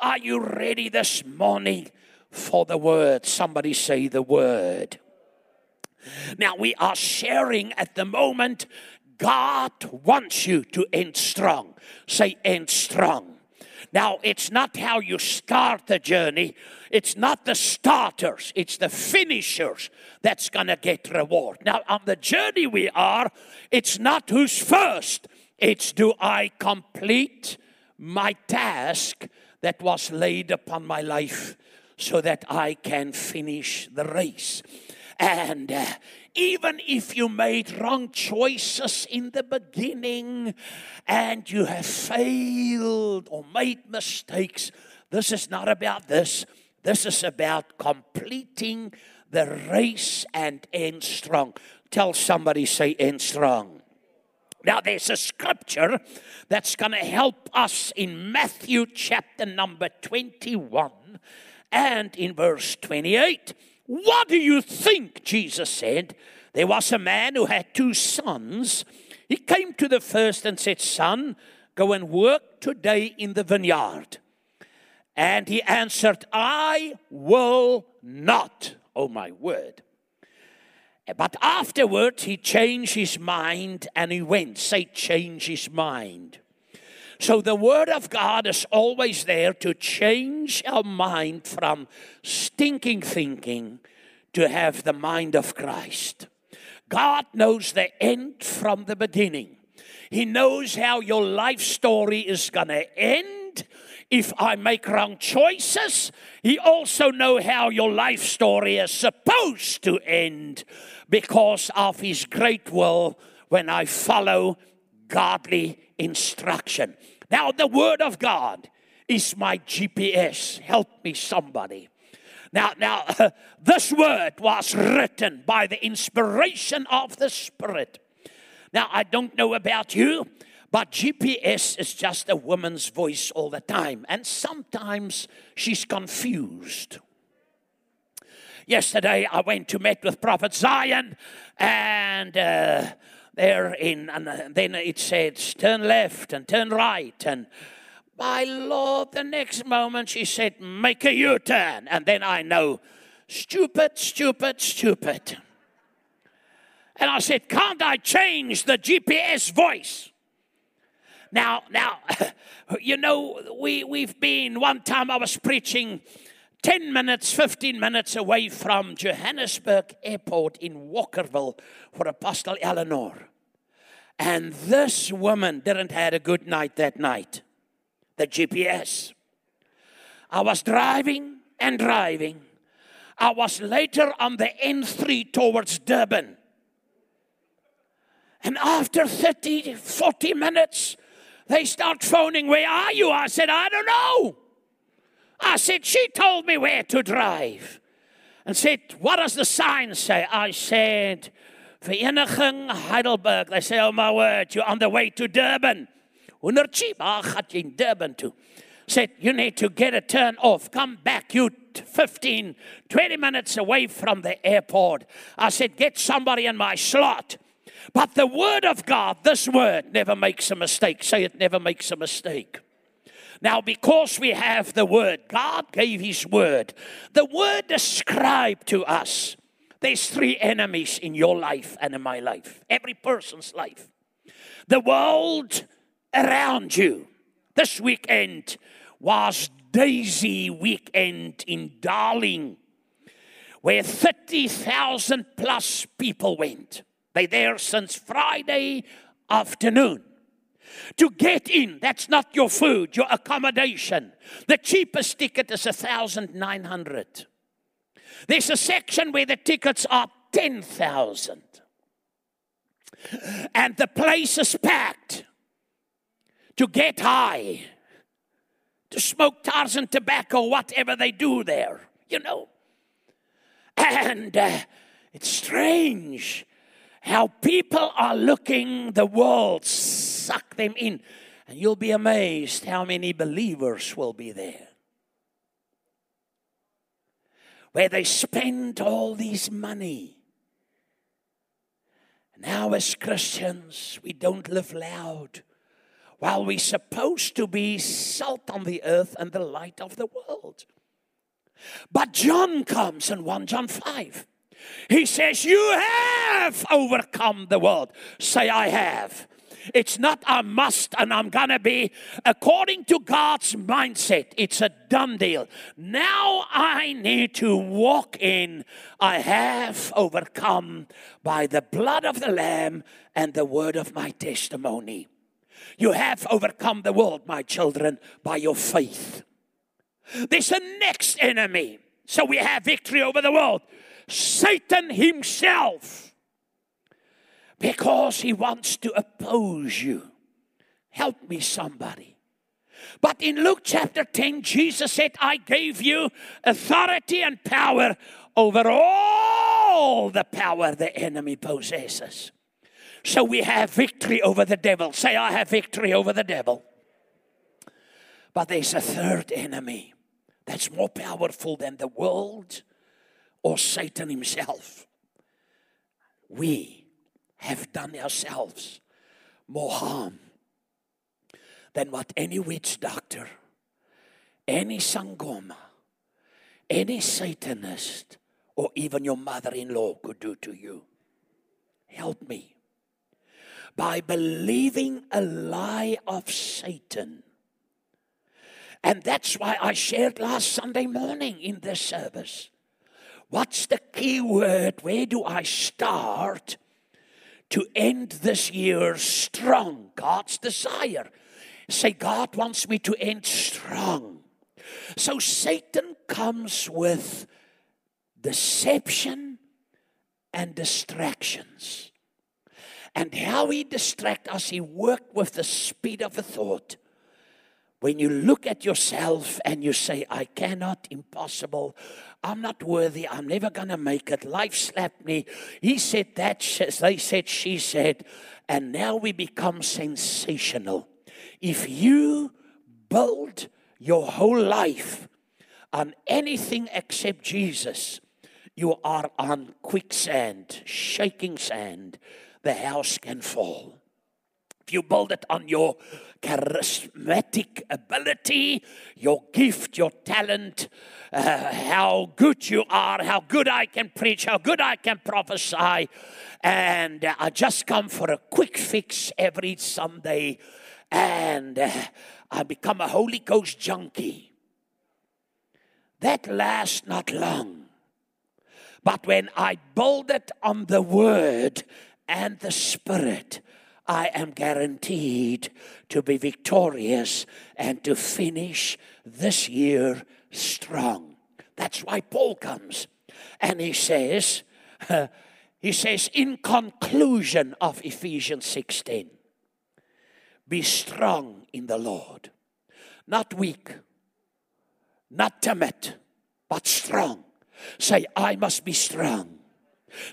Are you ready this morning for the word? Somebody say the word. Now, we are sharing at the moment. God wants you to end strong. Say, end strong. Now, it's not how you start the journey, it's not the starters, it's the finishers that's to get reward. Now, on the journey we are, it's not who's first, it's do I complete my task that was laid upon my life so that I can finish the race. And uh, even if you made wrong choices in the beginning and you have failed or made mistakes, this is not about this. This is about completing the race and end strong. Tell somebody, say, end strong. Now, there's a scripture that's going to help us in Matthew chapter number 21 and in verse 28. What do you think? Jesus said. There was a man who had two sons. He came to the first and said, Son, go and work today in the vineyard. And he answered, I will not. Oh, my word. But afterwards, he changed his mind and he went. Say, change his mind. So the Word of God is always there to change our mind from stinking thinking to have the mind of Christ. God knows the end from the beginning. He knows how your life story is going to end if I make wrong choices. He also knows how your life story is supposed to end because of His great will when I follow godly instruction. Now, the Word of God is my GPS. Help me, somebody. Now, now, uh, this word was written by the inspiration of the Spirit. Now, I don't know about you, but GPS is just a woman's voice all the time, and sometimes she's confused. Yesterday, I went to meet with Prophet Zion, and uh, there in, and uh, then it said, turn left and turn right. And my Lord, the next moment she said, make a U turn. And then I know, stupid, stupid, stupid. And I said, can't I change the GPS voice? Now, now, you know, we, we've been, one time I was preaching 10 minutes, 15 minutes away from Johannesburg Airport in Walkerville for Apostle Eleanor. And this woman didn't had a good night that night. The GPS. I was driving and driving. I was later on the N3 towards Durban. And after 30, 40 minutes, they start phoning, Where are you? I said, I don't know. I said, She told me where to drive. And said, What does the sign say? I said, Vereniging Heidelberg. They say, Oh my word, you're on the way to Durban. Gaat in Durban to. Said, You need to get a turn off. Come back. You 15, 20 minutes away from the airport. I said, Get somebody in my slot. But the word of God, this word, never makes a mistake. Say it never makes a mistake. Now, because we have the word, God gave his word. The word described to us there's three enemies in your life and in my life, every person's life. The world around you. This weekend was Daisy Weekend in Darling, where 30,000 plus people went. They there since Friday afternoon. To get in, that's not your food, your accommodation. The cheapest ticket is a thousand nine hundred. There's a section where the tickets are 10,000. And the place is packed to get high, to smoke tars and tobacco, whatever they do there, you know. And uh, it's strange how people are looking, the world suck them in. And you'll be amazed how many believers will be there. where they spend all this money. Now, as Christians, we don't live loud. while we're supposed to be salt on the earth and the light of the world. But John comes in 1 John 5. He says, You have overcome the world. Say, I have. It's not a must and I'm gonna be. According to God's mindset, it's a done deal. Now I need to walk in. I have overcome by the blood of the Lamb and the word of my testimony. You have overcome the world, my children, by your faith. There's a next enemy. So we have victory over the world. Satan himself. Because he wants to oppose you. Help me, somebody. But in Luke chapter 10, Jesus said, I gave you authority and power over all the power the enemy possesses. So we have victory over the devil. Say, I have victory over the devil. But there's a third enemy that's more powerful than the world or Satan himself. We have done ourselves more harm than what any witch doctor, any sangoma, any Satanist, or even your mother in law could do to you. Help me. By believing a lie of Satan. And that's why I shared last Sunday morning in this service. What's the key word? Where do I start to end this year strong? God's desire. Say, God wants me to end strong. So Satan comes with deception and distractions. And how he distract us, he worked with the speed of a thought when you look at yourself and you say, I cannot, impossible, I'm not worthy, I'm never to make it, life slapped me. He said that, they said, she said, and now we become sensational. If you build your whole life on anything except Jesus, you are on quicksand, shaking sand. The house can fall. You build it on your charismatic ability, your gift, your talent, uh, how good you are, how good I can preach, how good I can prophesy, and uh, I just come for a quick fix every Sunday, and uh, I become a Holy Ghost junkie. That lasts not long. But when I build it on the Word and the Spirit, I am guaranteed to be victorious and to finish this year strong. That's why Paul comes and he says, uh, he says, in conclusion of Ephesians 16, be strong in the Lord, not weak, not timid, but strong. Say, I must be strong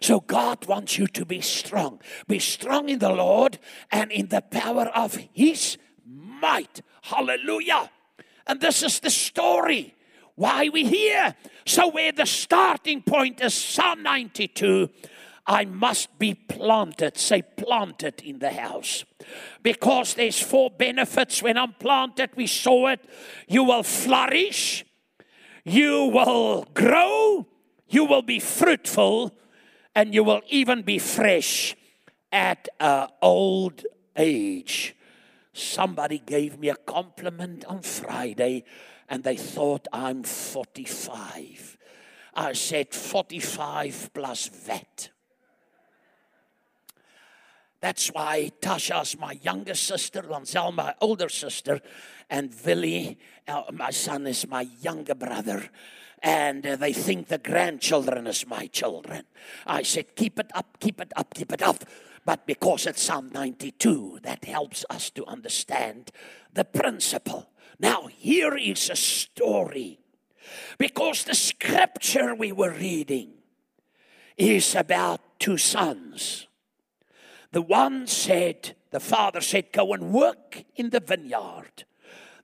so God wants you to be strong. Be strong in the Lord and in the power of His might. Hallelujah. And this is the story why we here. So where the starting point is Psalm 92, I must be planted, say planted in the house. Because there's four benefits when I'm planted. We saw it. You will flourish, you will grow, you will be fruitful, and you will even be fresh at uh, old age. Somebody gave me a compliment on Friday and they thought I'm 45. I said 45 plus vet. That's why Tasha's my younger sister, Lanzel my older sister, and Willie, uh, my son, is my younger brother and uh, they think the grandchildren is my children. I said, keep it up, keep it up, keep it up. But because it's Psalm 92, that helps us to understand the principle. Now, here is a story. Because the scripture we were reading is about two sons. The one said, the father said, Go and work in the vineyard.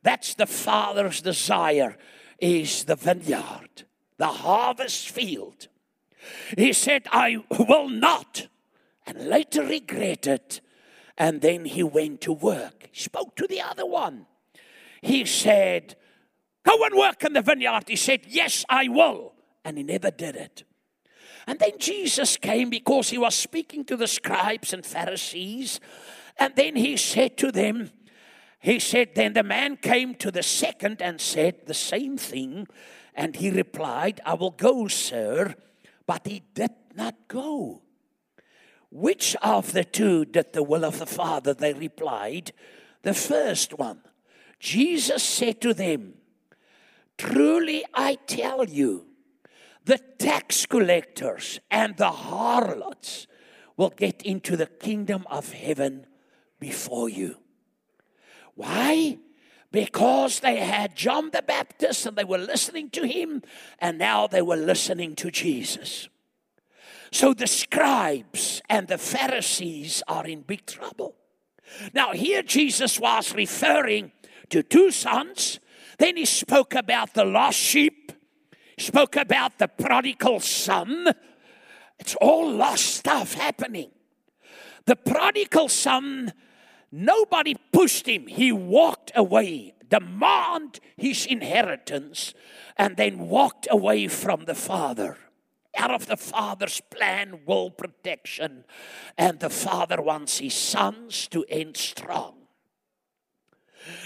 That's the father's desire is the vineyard, the harvest field. He said, I will not, and later regretted And then he went to work. He spoke to the other one. He said, Go and work in the vineyard. He said, Yes, I will. And he never did it. And then Jesus came because he was speaking to the scribes and Pharisees. And then he said to them, He said, Then the man came to the second and said the same thing. And he replied, I will go, sir. But he did not go. Which of the two did the will of the Father? They replied, The first one. Jesus said to them, Truly I tell you, the tax collectors and the harlots will get into the kingdom of heaven before you. Why? Because they had John the Baptist and they were listening to him, and now they were listening to Jesus. So the scribes and the Pharisees are in big trouble. Now, here Jesus was referring to two sons. Then he spoke about the lost sheep spoke about the prodigal son. It's all lost stuff happening. The prodigal son, nobody pushed him. He walked away, demand his inheritance, and then walked away from the father. Out of the father's plan, will, protection, and the father wants his sons to end strong.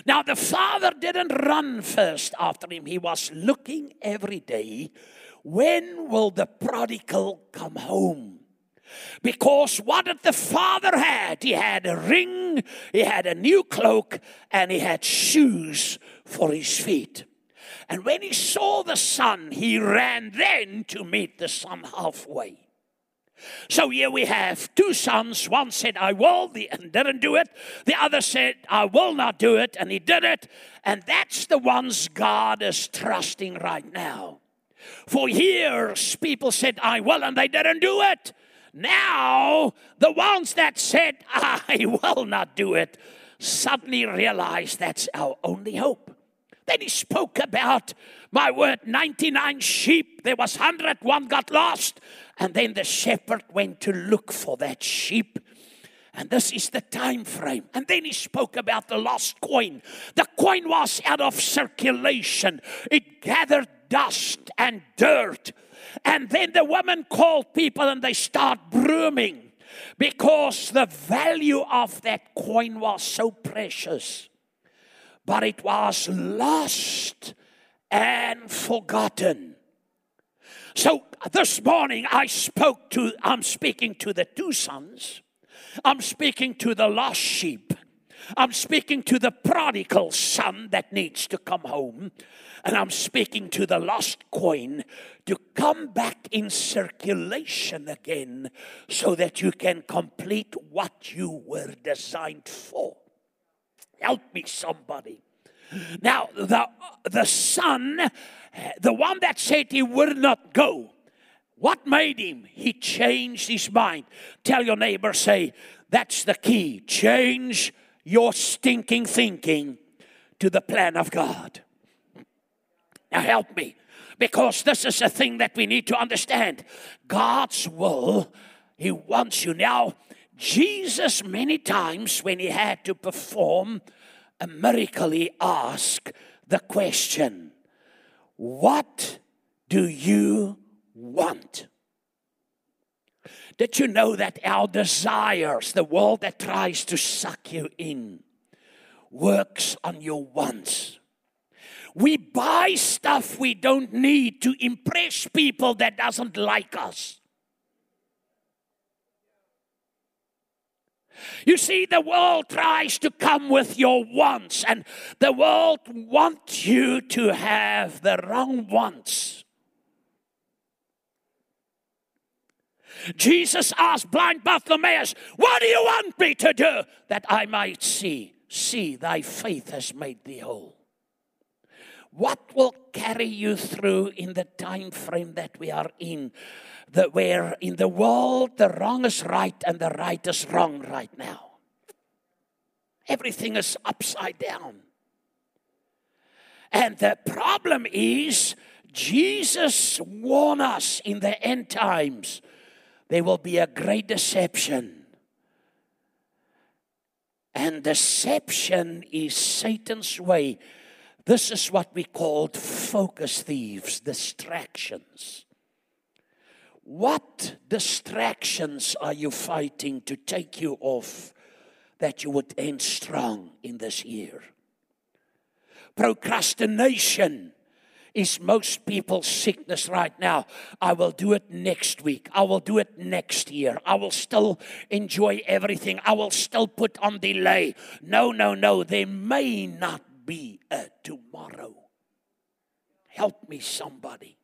Now, the father didn't run first after him, he was looking every day when will the prodigal come home? Because what did the father had? He had a ring, he had a new cloak, and he had shoes for his feet. And when he saw the son, he ran then to meet the son halfway. So here we have two sons. One said, I will, and didn't do it. The other said, I will not do it, and he did it. And that's the ones God is trusting right now. For years, people said, I will, and they didn't do it. Now, the ones that said, I will not do it, suddenly realize that's our only hope. Then he spoke about my word 99 sheep there was 100 one got lost. And then the shepherd went to look for that sheep. And this is the time frame. And then he spoke about the lost coin. The coin was out of circulation. It gathered dust and dirt and then the woman called people and they start brooming because the value of that coin was so precious but it was lost and forgotten. So this morning I spoke to, I'm speaking to the two sons, I'm speaking to the lost sheep. I'm speaking to the prodigal son that needs to come home. And I'm speaking to the lost coin to come back in circulation again so that you can complete what you were designed for. Help me, somebody. Now, the, the son, the one that said he would not go, what made him? He changed his mind. Tell your neighbor, say, that's the key. Change your stinking thinking to the plan of God. Now, help me, because this is a thing that we need to understand. God's will, He wants you. Now, Jesus, many times when He had to perform a miracle, he asked the question, What do you want? Did you know that our desires, the world that tries to suck you in, works on your wants? We buy stuff we don't need to impress people that doesn't like us. You see, the world tries to come with your wants, and the world wants you to have the wrong wants. Jesus asked blind Bartimaeus, What do you want me to do that I might see? See, thy faith has made thee whole. What will carry you through in the time frame that we are in? that where in the world the wrong is right and the right is wrong right now. Everything is upside down. And the problem is, Jesus warned us in the end times, there will be a great deception. And deception is Satan's way. This is what we called focus thieves, distractions. What distractions are you fighting to take you off that you would end strong in this year? Procrastination is most people's sickness right now. I will do it next week. I will do it next year. I will still enjoy everything. I will still put on delay. No, no, no. There may not be a tomorrow. Help me, somebody.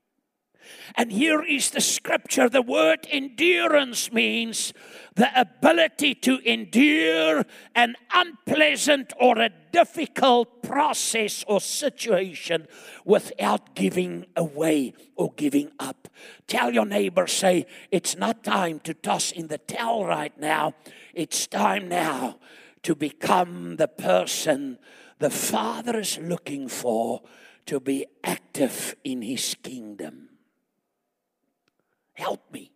And here is the scripture. The word endurance means the ability to endure an unpleasant or a difficult process or situation without giving away or giving up. Tell your neighbor, say, it's not time to toss in the towel right now. It's time now to become the person the Father is looking for to be active in His kingdom. Help me.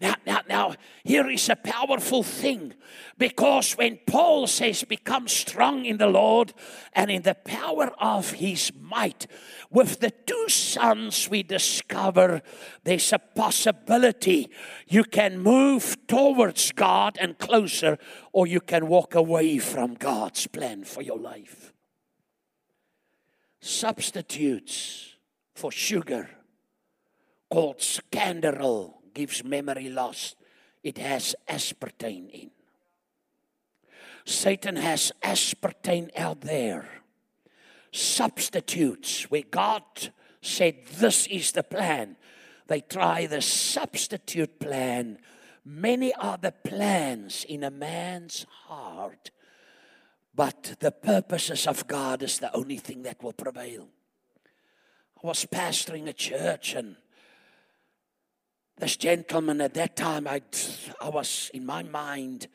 Now, now, now, here is a powerful thing because when Paul says, Become strong in the Lord and in the power of his might, with the two sons, we discover there's a possibility you can move towards God and closer, or you can walk away from God's plan for your life. Substitutes for sugar called Canderel gives memory loss. It has aspartame in. Satan has aspartame out there. Substitutes where God said, This is the plan. They try the substitute plan. Many are the plans in a man's heart, but the purposes of God is the only thing that will prevail. I was pastoring a church and this gentleman at that time, I, I was in my mind,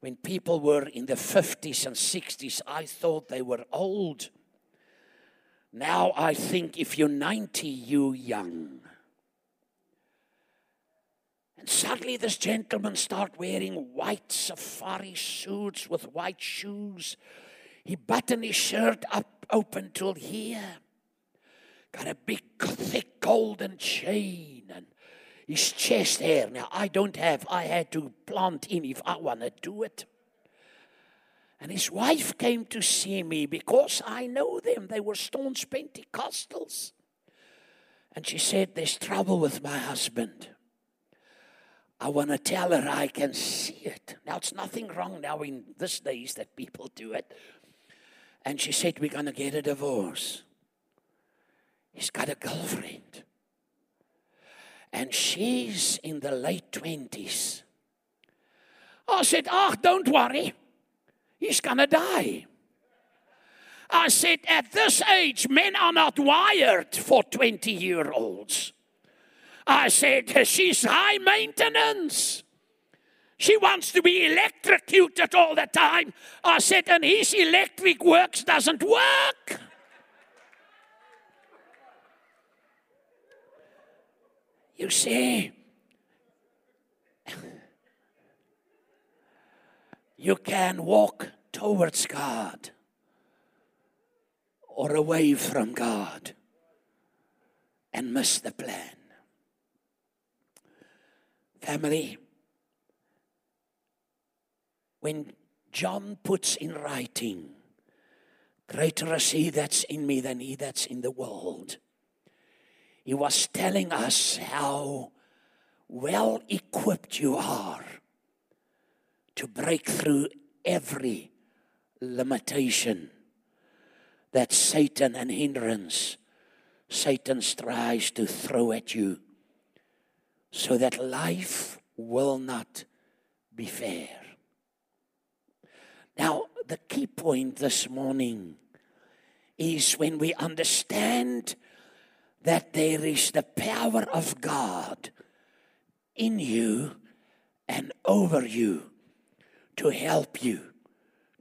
when people were in the 50s and 60s, I thought they were old. Now I think if you're 90, you're young. And suddenly this gentleman started wearing white safari suits with white shoes. He buttoned his shirt up open till here. Got a big thick golden chain and his chest hair. Now, I don't have, I had to plant in if I want to do it. And his wife came to see me because I know them. They were staunch Pentecostals. And she said, There's trouble with my husband. I want to tell her I can see it. Now, it's nothing wrong now in these days that people do it. And she said, We're going to get a divorce. He's got a girlfriend and she's in the late 20s. I said, Ah, oh, don't worry, he's gonna die. I said, At this age, men are not wired for 20 year olds. I said, She's high maintenance. She wants to be electrocuted all the time. I said, and his electric works doesn't work. You see, you can walk towards God or away from God and miss the plan. Family, when John puts in writing, Greater is he that's in me than he that's in the world. He was telling us how well equipped you are to break through every limitation that Satan and hindrance Satan tries to throw at you so that life will not be fair. Now, the key point this morning is when we understand that there is the power of God in you and over you to help you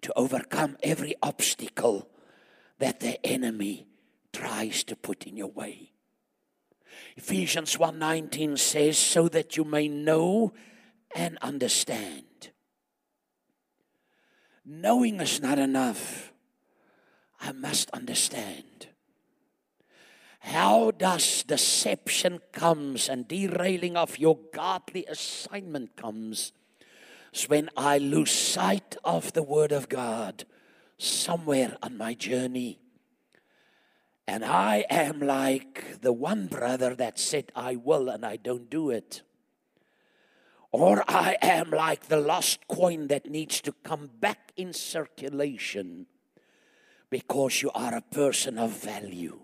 to overcome every obstacle that the enemy tries to put in your way. Ephesians 1:19 says so that you may know and understand. knowing is not enough. I must understand. How does deception comes and derailing of your godly assignment comes is when I lose sight of the word of God somewhere on my journey. And I am like the one brother that said, I will, and I don't do it. Or I am like the lost coin that needs to come back in circulation because you are a person of value.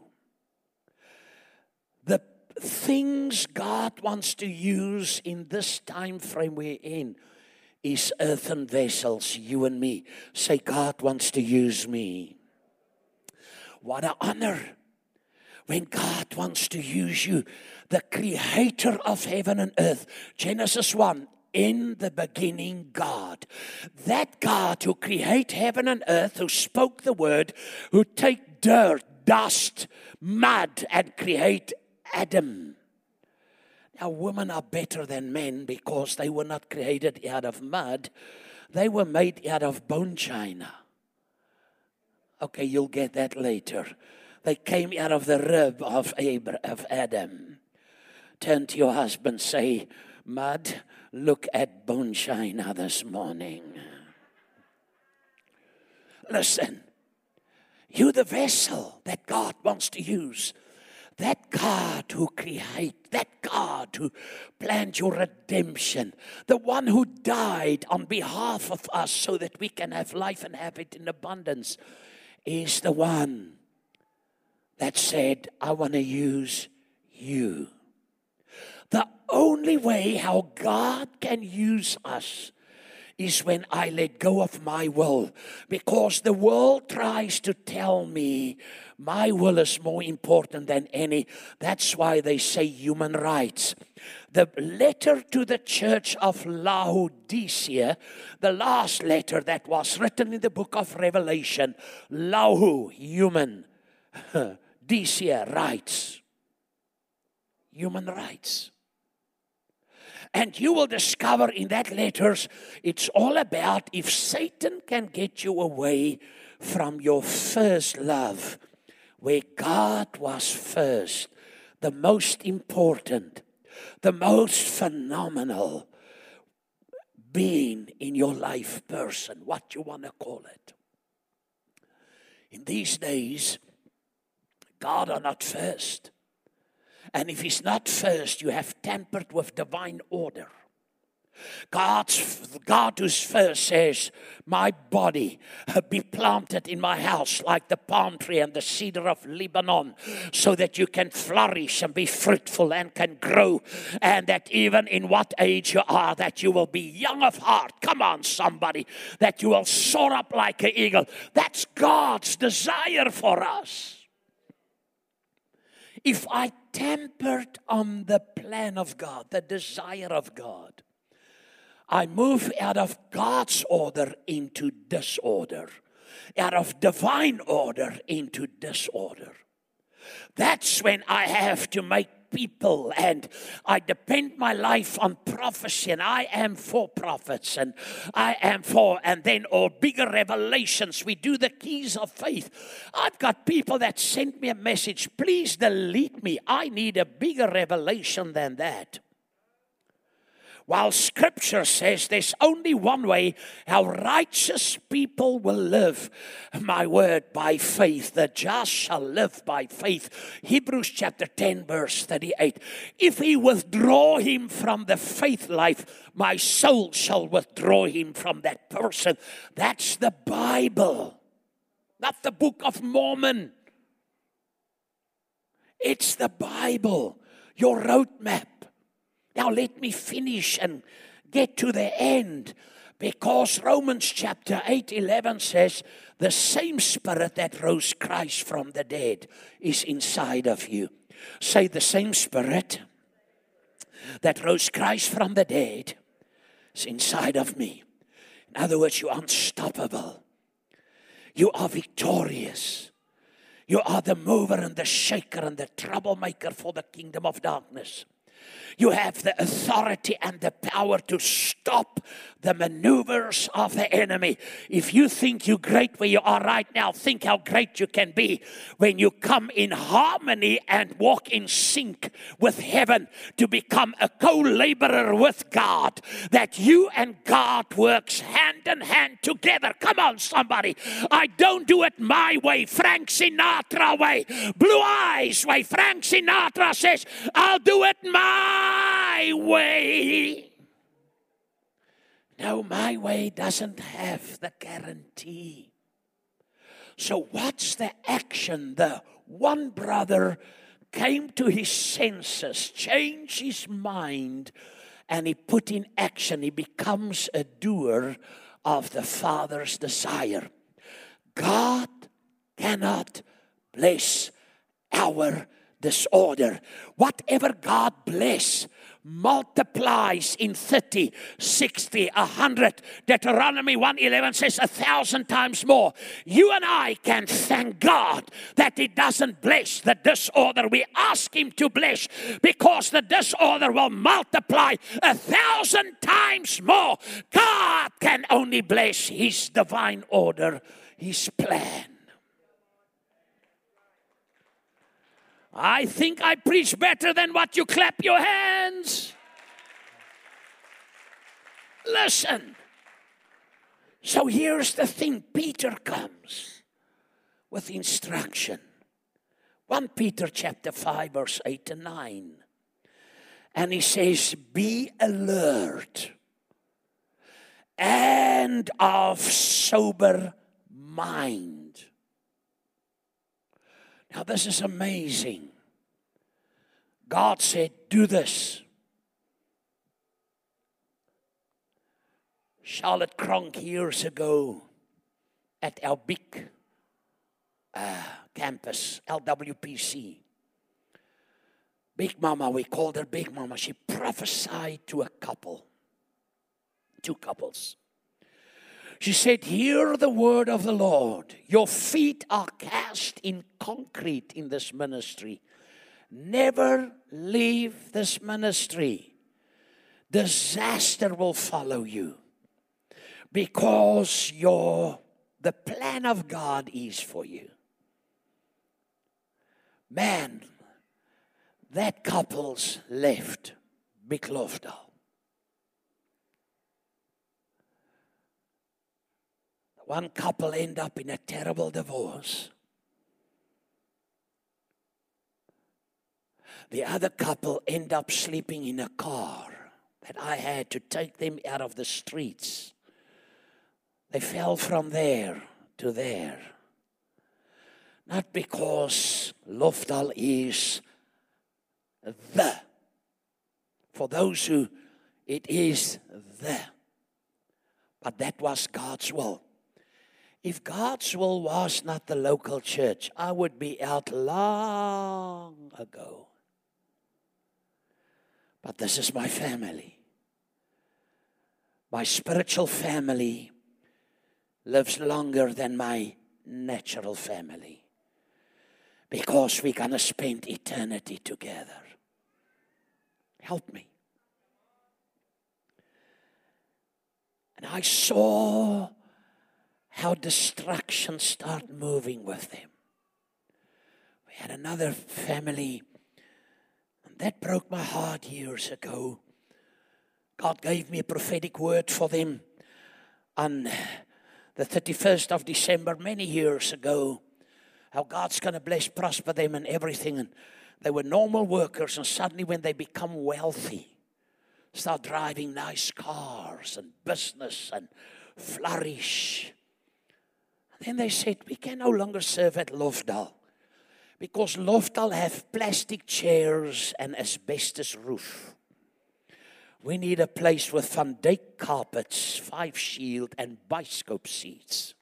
Things God wants to use in this time frame we're in is earthen vessels, you and me. Say, God wants to use me. What an honor when God wants to use you, the creator of heaven and earth. Genesis 1 in the beginning God. That God who create heaven and earth, who spoke the word, who take dirt, dust, mud, and create Adam. Now, women are better than men because they were not created out of mud, they were made out of bone china. Okay, you'll get that later. They came out of the rib of, Abraham, of Adam. Turn to your husband, say, Mud, look at bone china this morning. Listen, you're the vessel that God wants to use that God who create, that God who planned your redemption, the one who died on behalf of us so that we can have life and have it in abundance, is the one that said, I want to use you. The only way how God can use us is when I let go of my will. Because the world tries to tell me my will is more important than any. That's why they say human rights. The letter to the church of Laodicea, the last letter that was written in the book of Revelation, Lahu, human, Dicea, rights. Human rights. And you will discover in that letters, it's all about if Satan can get you away from your first love, where God was first, the most important, the most phenomenal being in your life person, what you want to call it. In these days, God are not first. And if He's not first, you have tampered with divine order. God's, God who's first says, My body be planted in my house like the palm tree and the cedar of Lebanon, so that you can flourish and be fruitful and can grow, and that even in what age you are, that you will be young of heart. Come on, somebody, that you will soar up like an eagle. That's God's desire for us if I tempered on the plan of God, the desire of God, I move out of God's order into disorder, out of divine order into disorder. That's when I have to make people and I depend my life on prophecy and I am for prophets and I am for and then or bigger revelations. We do the keys of faith. I've got people that sent me a message please delete me. I need a bigger revelation than that while scripture says there's only one way how righteous people will live, my word, by faith. The just shall live by faith. Hebrews chapter 10, verse 38. If he withdraw him from the faith life, my soul shall withdraw him from that person. That's the Bible, not the Book of Mormon. It's the Bible, your roadmap. Now, let me finish and get to the end because Romans chapter 8 11 says, The same spirit that rose Christ from the dead is inside of you. Say, The same spirit that rose Christ from the dead is inside of me. In other words, you're unstoppable, you are victorious. You are the mover and the shaker and the troublemaker for the kingdom of darkness. You have the authority and the power to stop the maneuvers of the enemy. If you think you're great where you are right now, think how great you can be when you come in harmony and walk in sync with heaven to become a co-laborer with God. That you and God works hand in hand together. Come on, somebody. I don't do it my way, Frank Sinatra way, Blue Eyes way. Frank Sinatra says, I'll do it my way. No, my way doesn't have the guarantee. So, what's the action? The one brother came to his senses, changed his mind, and he put in action. He becomes a doer of the Father's desire. God cannot bless our disorder. Whatever God bless multiplies in 30, 60, 100. Deuteronomy 111 says a thousand times more. You and I can thank God that He doesn't bless the disorder. We ask Him to bless because the disorder will multiply a thousand times more. God can only bless His divine order, His plan. I think I preach better than what you clap your hands. Listen. So here's the thing Peter comes with instruction. 1 Peter chapter 5 verse 8 and 9. And he says, "Be alert and of sober mind." Now, this is amazing. God said, Do this. Charlotte Cronk years ago at our big uh, campus, LWPC. Big Mama, we called her Big Mama. She prophesied to a couple, two couples. She said, Hear the word of the Lord. Your feet are cast in concrete in this ministry. Never leave this ministry. Disaster will follow you because your the plan of God is for you. Man, that couple's left Biklofdal. One couple end up in a terrible divorce. The other couple end up sleeping in a car that I had to take them out of the streets. They fell from there to there. Not because Lofdal is the. For those who it is the. But that was God's will. If God's will was not the local church, I would be out long ago. But this is my family. My spiritual family lives longer than my natural family because we're going to spend eternity together. Help me. And I saw how destruction start moving with them. We had another family, and that broke my heart years ago. God gave me a prophetic word for them on the 31st of December, many years ago. How God's going to bless, prosper them, and everything. And they were normal workers, and suddenly, when they become wealthy, start driving nice cars and business and flourish. Then they said, we can no longer serve at Lofdal because Lofdal have plastic chairs and asbestos roof. We need a place with Van Dyke carpets, five shield, and bioscope seats.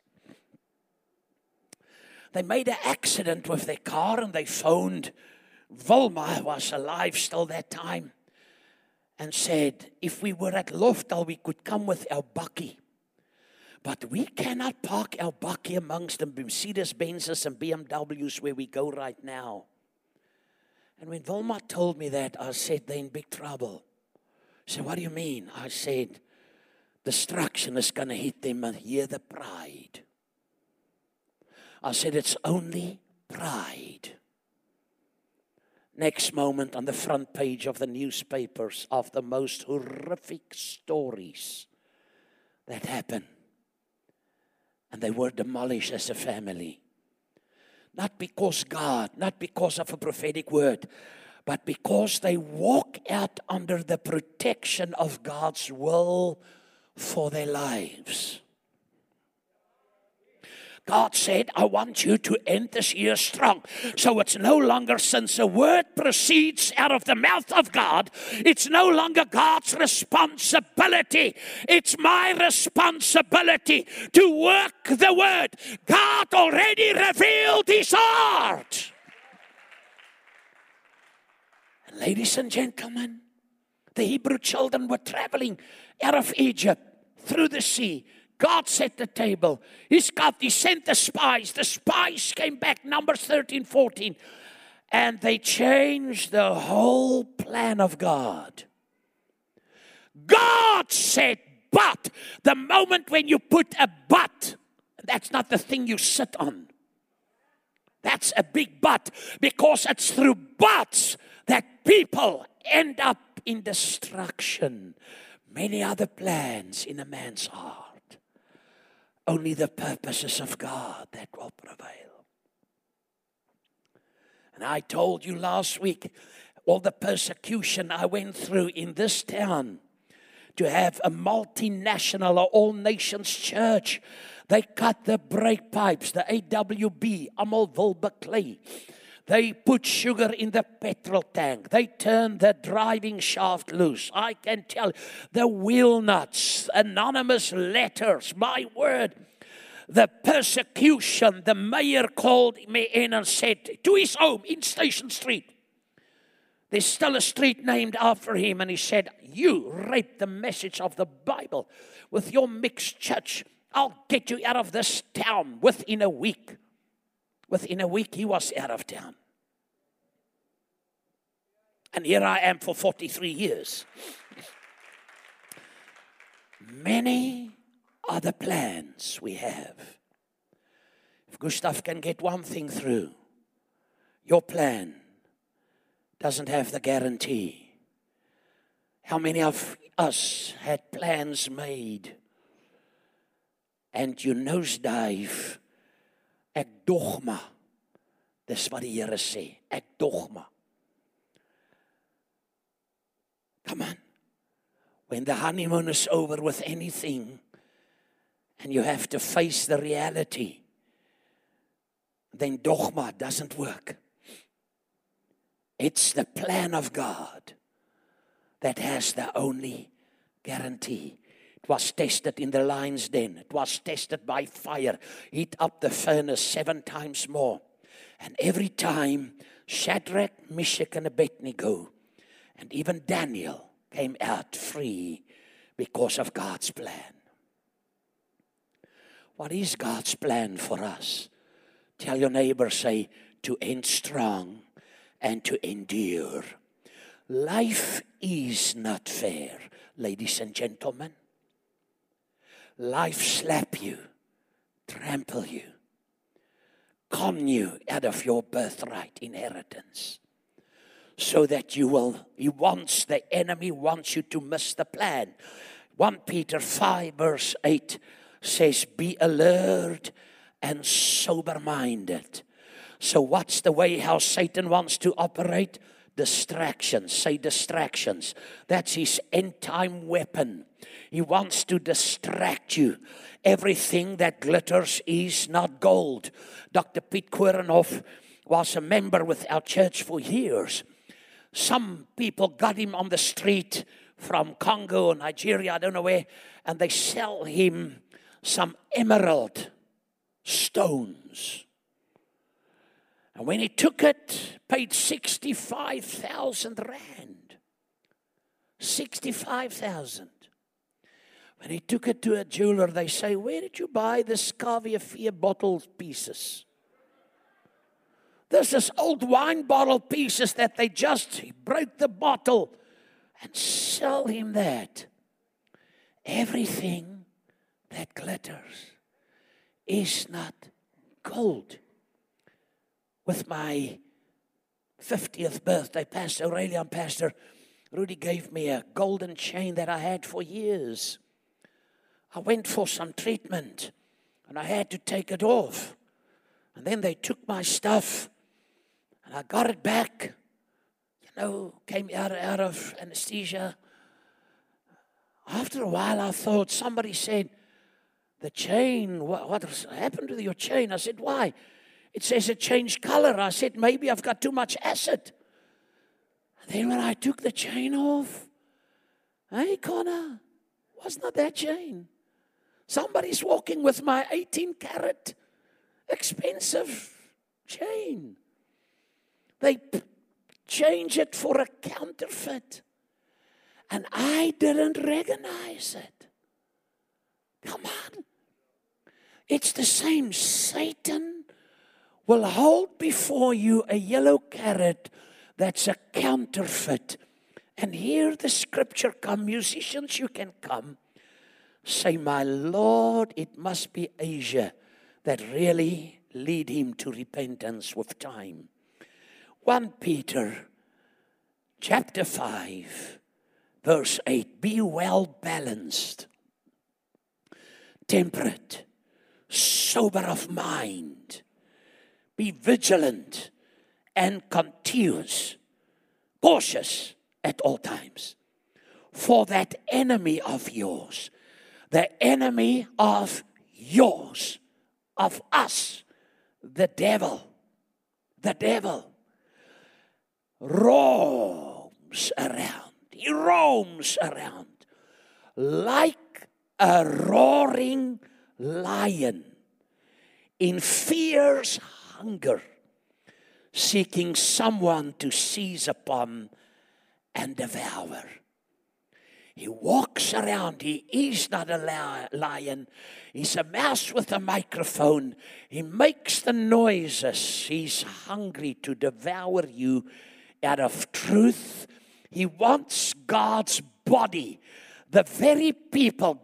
They made an accident with their car and they phoned. Wilma was alive still that time and said, if we were at Lofdal, we could come with our bakkie. But we cannot park our bakkie amongst the Mercedes Benzes and BMWs where we go right now. And when Wilma told me that, I said, they're in big trouble. She said, What do you mean? I said, Destruction is going to hit them and hear the pride. I said, It's only pride. Next moment, on the front page of the newspapers, of the most horrific stories that happened. And they were demolished as a family. Not because God, not because of a prophetic word, but because they walk out under the protection of God's will for their lives. God said, I want you to end this year strong. So it's no longer, since a word proceeds out of the mouth of God, it's no longer God's responsibility. It's my responsibility to work the word. God already revealed his heart. Ladies and gentlemen, the Hebrew children were traveling out of Egypt through the sea God set the table. He's got, he sent the spies. The spies came back, Numbers 13, 14, and they changed the whole plan of God. God said, but the moment when you put a but, that's not the thing you sit on. That's a big but because it's through buts that people end up in destruction. Many other plans in a man's heart only the purposes of God that will prevail. And I told you last week all the persecution I went through in this town to have a multinational or all nations church. They cut the brake pipes, the AWB, Amal Clay. They put sugar in the petrol tank. They turn the driving shaft loose. I can tell the wheel nuts, anonymous letters, my word. The persecution, the mayor called me in and said to his home in Station Street, there's still a street named after him. And he said, You raped the message of the Bible with your mixed church. I'll get you out of this town within a week. Within a week, he was out of town. And here I am for 43 years. Many are the plans we have. If Gustav can get one thing through, your plan doesn't have the guarantee. How many of us had plans made and you nosedive Ek dogma. Dis wat die Here sê. Ek dogma. Come on. When the honeymoon is over with anything and you have to face the reality, then dogma doesn't work. It's the plan of God that has the only guarantee. It was tested in the lion's den. It was tested by fire. Heat up the furnace seven times more. And every time, Shadrach, Meshach, and Abednego, and even Daniel came out free because of God's plan. What is God's plan for us? Tell your neighbor, say, to end strong and to endure. Life is not fair, ladies and gentlemen life slap you, trample you, con you out of your birthright inheritance. So that you will, he wants, the enemy wants you to miss the plan. 1 Peter 5, verse 8 says, Be alert and sober minded. So, what's the way how Satan wants to operate? Distractions. Say distractions. That's his end time weapon. He wants to distract you. Everything that glitters is not gold. Dr. Pete Korenhoff was a member with our church for years. Some people got him on the street from Congo, or Nigeria, I don't know where, and they sell him some emerald stones. And when he took it, paid 65,000 rand. 65,000. When he took it to a jeweler, they say, Where did you buy the Scavia Fear bottle pieces? This is old wine bottle pieces that they just break the bottle and sell him that. Everything that glitters is not gold. With my 50th birthday, Pastor Aurelian, Pastor Rudy gave me a golden chain that I had for years. I went for some treatment and I had to take it off. And then they took my stuff and I got it back. You know, came out, out of anesthesia. After a while, I thought somebody said, The chain, what, what happened to your chain? I said, Why? It says it changed color. I said, Maybe I've got too much acid. And then when I took the chain off, hey, Connor, was not that chain. Somebody's walking with my 18 carat expensive chain. They p- change it for a counterfeit. And I didn't recognize it. Come on. It's the same. Satan will hold before you a yellow carrot that's a counterfeit. And here the scripture come. Musicians, you can come. Say, My Lord, it must be Asia that really lead him to repentance with time. 1 Peter chapter 5, verse 8 Be well balanced, temperate, sober of mind, be vigilant and continuous, cautious at all times. For that enemy of yours, the enemy of yours, of us, the devil, the devil roams around. He roams around like a roaring lion in fierce hunger, seeking someone to seize upon and devour. He walks around. He is not a lion. He's a mouse with a microphone. He makes the noises. He's hungry to devour you out of truth. He wants God's body. The very people,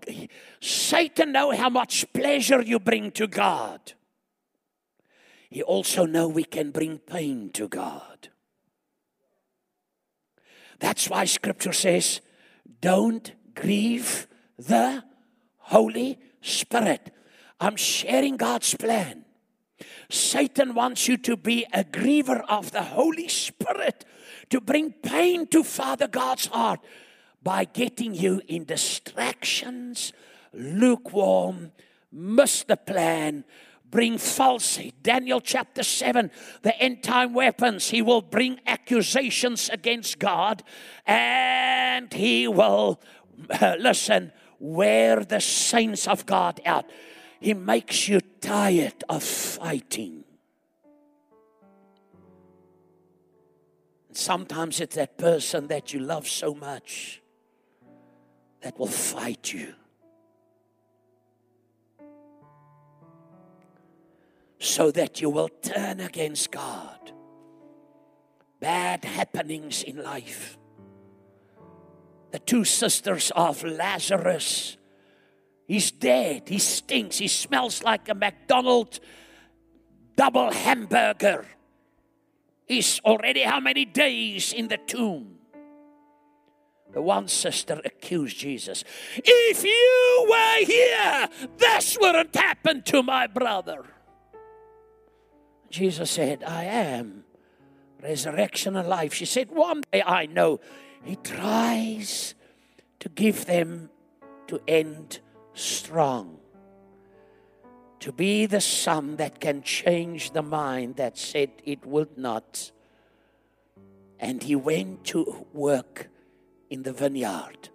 Satan know how much pleasure you bring to God. He also know we can bring pain to God. That's why scripture says, don't grieve the Holy Spirit. I'm sharing God's plan. Satan wants you to be a griever of the Holy Spirit, to bring pain to Father God's heart by getting you in distractions, lukewarm, miss the plan, bring falsehood. Daniel chapter 7, the end time weapons. He will bring accusations against God and he will, listen, wear the saints of God out. He makes you tired of fighting. Sometimes it's that person that you love so much that will fight you. So that you will turn against God. Bad happenings in life. The two sisters of Lazarus He's dead. He stinks. He smells like a McDonald's double hamburger. He's already how many days in the tomb? The one sister accused Jesus. If you were here, this wouldn't happen to my brother. Jesus said, I am resurrection and life. She said, One day I know. He tries to give them to end strong. To be the son that can change the mind that said it would not. And he went to work in the vineyard.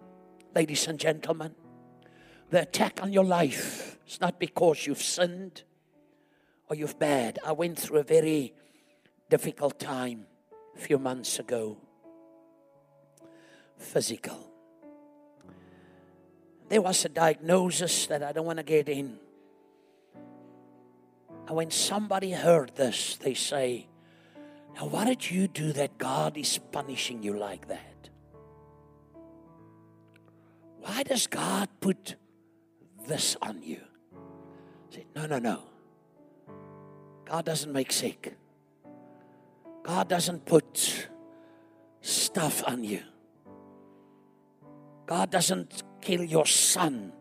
Ladies and gentlemen, the attack on your life is not because you've sinned or you've bad. I went through a very difficult time a few months ago. Physical. There was a diagnosis that I don't want to get in. And when somebody heard this, they say, Now, what did you do that God is punishing you like that? Why does God put this on you? Say, no, no, no. God doesn't make sick. God doesn't put stuff on you. God doesn't kill your son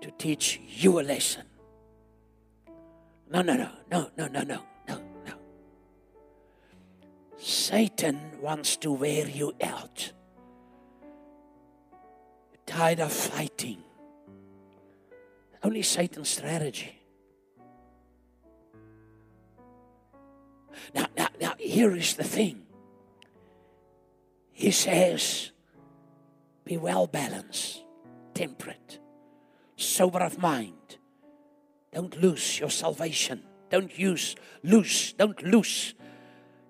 to teach you a lesson. No, no, no, no, no, no, no, no, no. Satan wants to wear you out. Tired of fighting. Only Satan's strategy. Now, now, now, here is the thing. He says, be well balanced, temperate, sober of mind. Don't lose your salvation. Don't use, lose, don't lose.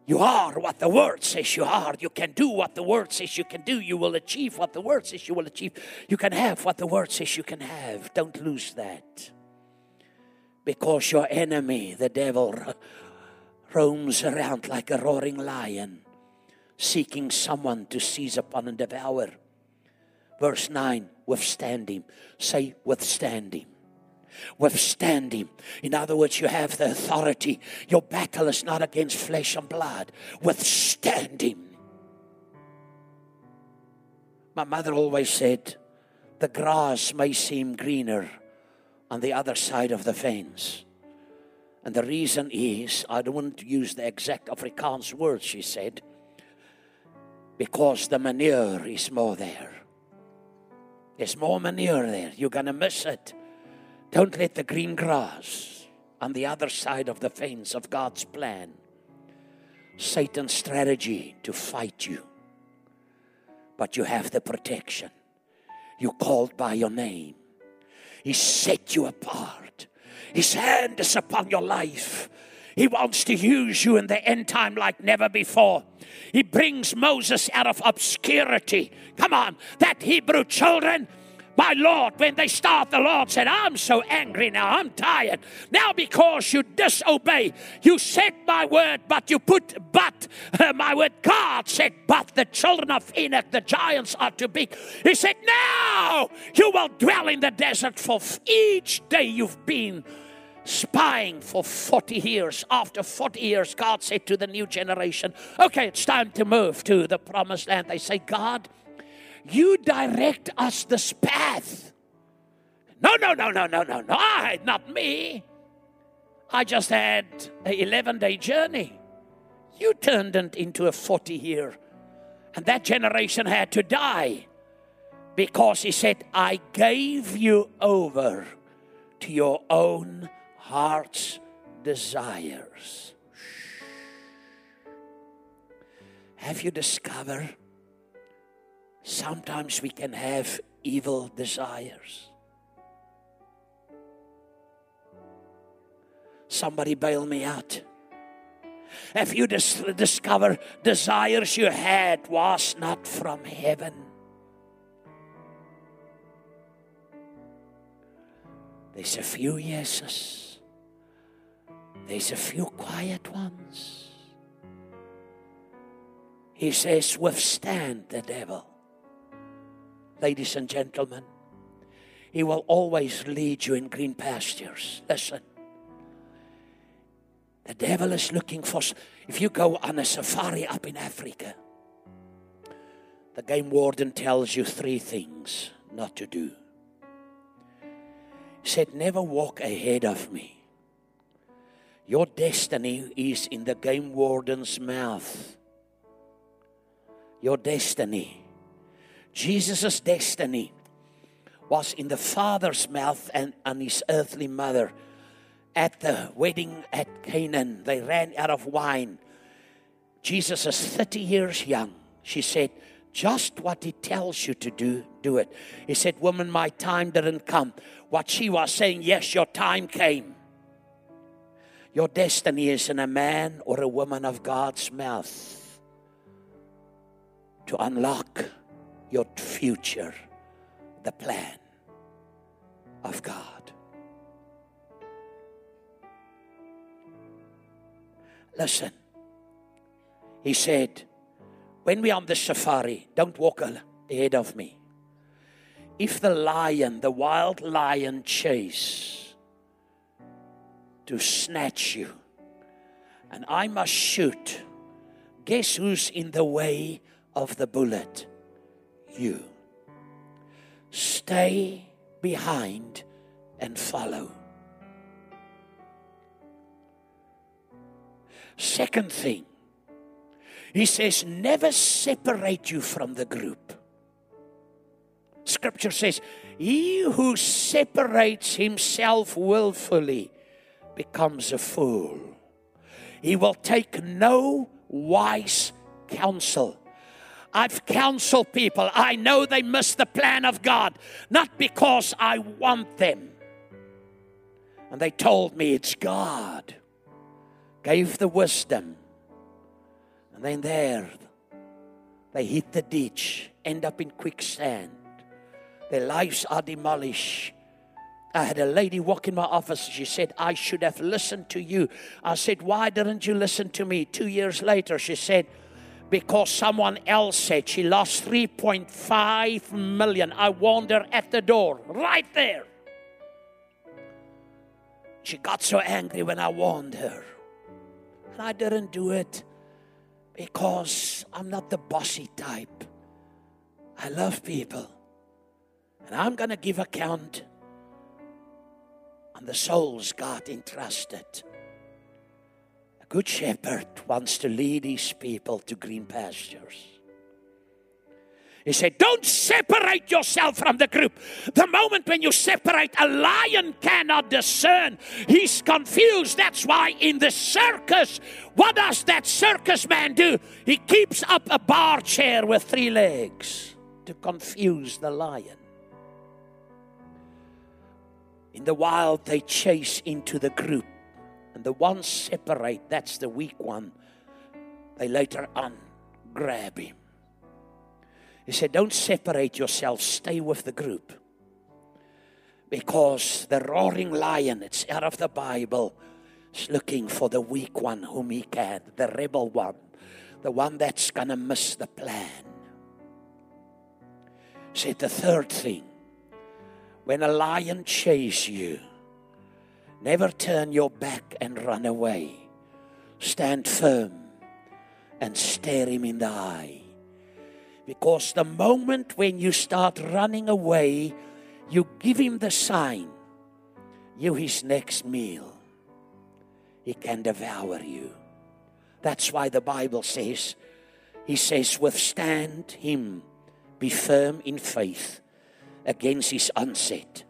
You are what the word says you are. You can do what the word says you can do. You will achieve what the word says you will achieve. You can have what the word says you can have. Don't lose that. Because your enemy, the devil, roams around like a roaring lion, seeking someone to seize upon and devour. Verse 9 withstand him. Say, withstand him. Withstand him. In other words, you have the authority. Your battle is not against flesh and blood. Withstand him. My mother always said, the grass may seem greener on the other side of the fence. And the reason is, I don't want to use the exact Afrikaans words she said, because the manure is more there. There's more manure there. You're going to miss it. Don't let the green grass on the other side of the fence of God's plan, Satan's strategy to fight you. But you have the protection. You called by your name. He set you apart. His hand is upon your life. He wants to use you in the end time like never before. He brings Moses out of obscurity. Come on, that Hebrew children my Lord, when they start, the Lord said, I'm so angry now, I'm tired. Now, because you disobey, you said my word, but you put but uh, my word. God said, but the children of Anak, the giants, are too big. He said, Now you will dwell in the desert for each day you've been spying for 40 years. After 40 years, God said to the new generation, Okay, it's time to move to the promised land. They say, God, you direct us this path. No, no, no, no, no, no, no. I, not me. I just had an 11 day journey. You turned it into a 40 year. And that generation had to die because he said, I gave you over to your own heart's desires. Have you discovered sometimes we can have evil desires? Somebody bail me out. If you dis- discovered desires you had was not from heaven? There's a few yeses. There's a few quiet ones. He says, withstand the devil. Ladies and gentlemen, he will always lead you in green pastures. Listen. The devil is looking for. If you go on a safari up in Africa, the game warden tells you three things not to do. He said, Never walk ahead of me. Your destiny is in the game warden's mouth. Your destiny. Jesus' destiny was in the Father's mouth and on his earthly mother at the wedding at Canaan. They ran out of wine. Jesus is 30 years young. She said, Just what he tells you to do, do it. He said, Woman, my time didn't come. What she was saying, Yes, your time came. Your destiny is in a man or a woman of God's mouth to unlock your future, the plan of God. Listen, He said, When we're on the safari, don't walk ahead of me. If the lion, the wild lion, chase to snatch you, and I must shoot, guess who's in the way of the bullet? You. Stay behind and follow. Second thing, he says, never separate you from the group. Scripture says, He who separates himself willfully becomes a fool. He will take no wise counsel. I've counseled people. I know they miss the plan of God, not because I want them. And they told me it's God gave the wisdom. And then there, they hit the ditch, end up in quicksand. Their lives are demolished. I had a lady walk in my office. She said, I should have listened to you. I said, Why didn't you listen to me? Two years later, she said, Because someone else said she lost 3.5 million. I warned her at the door, right there. She got so angry when I warned her. And I didn't do it because I'm not the bossy type. I love people. And I'm going to give account on the souls God entrusted. Good shepherd wants to lead his people to green pastures. He said, Don't separate yourself from the group. The moment when you separate, a lion cannot discern. He's confused. That's why in the circus, what does that circus man do? He keeps up a bar chair with three legs to confuse the lion. In the wild, they chase into the group, and the ones separate. That's the weak one. They later on grab him. He said, Don't separate yourself, stay with the group. Because the roaring lion, it's out of the Bible, is looking for the weak one whom he can, the rebel one, the one that's going to miss the plan. He said, The third thing, when a lion chases you, never turn your back and run away. Stand firm and stare him in the eye. Because the moment when you start running away, you give him the sign. You his next meal. He can devour you. That's why the Bible says, He says, withstand him, be firm in faith against his onset.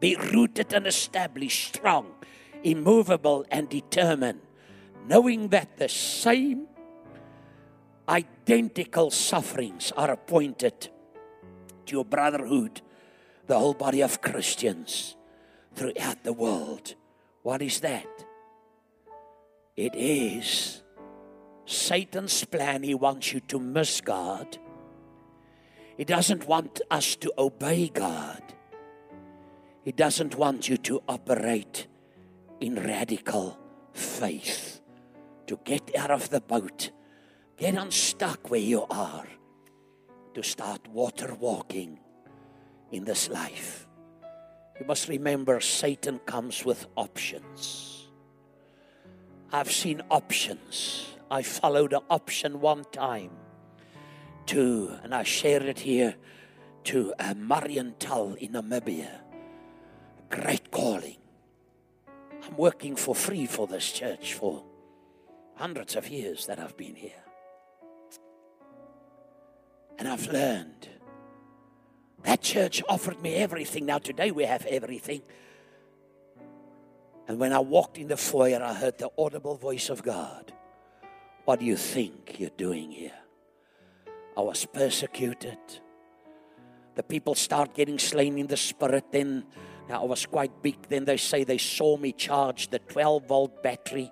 Be rooted and established, strong, immovable, and determined, knowing that the same identical sufferings are appointed to your brotherhood, the whole body of Christians throughout the world. What is that? It is Satan's plan. He wants you to miss God. He doesn't want us to obey God. He doesn't want you to operate in radical faith, to get out of the boat Get unstuck where you are to start water walking in this life. You must remember Satan comes with options. I've seen options. I followed an option one time to, and I shared it here, to a Mariental in Namibia. Great calling. I'm working for free for this church for hundreds of years that I've been here. And I've learned. That church offered me everything. Now, today we have everything. And when I walked in the foyer, I heard the audible voice of God. What do you think you're doing here? I was persecuted. The people start getting slain in the spirit. Then, now I was quite big. Then they say they saw me charge the 12 volt battery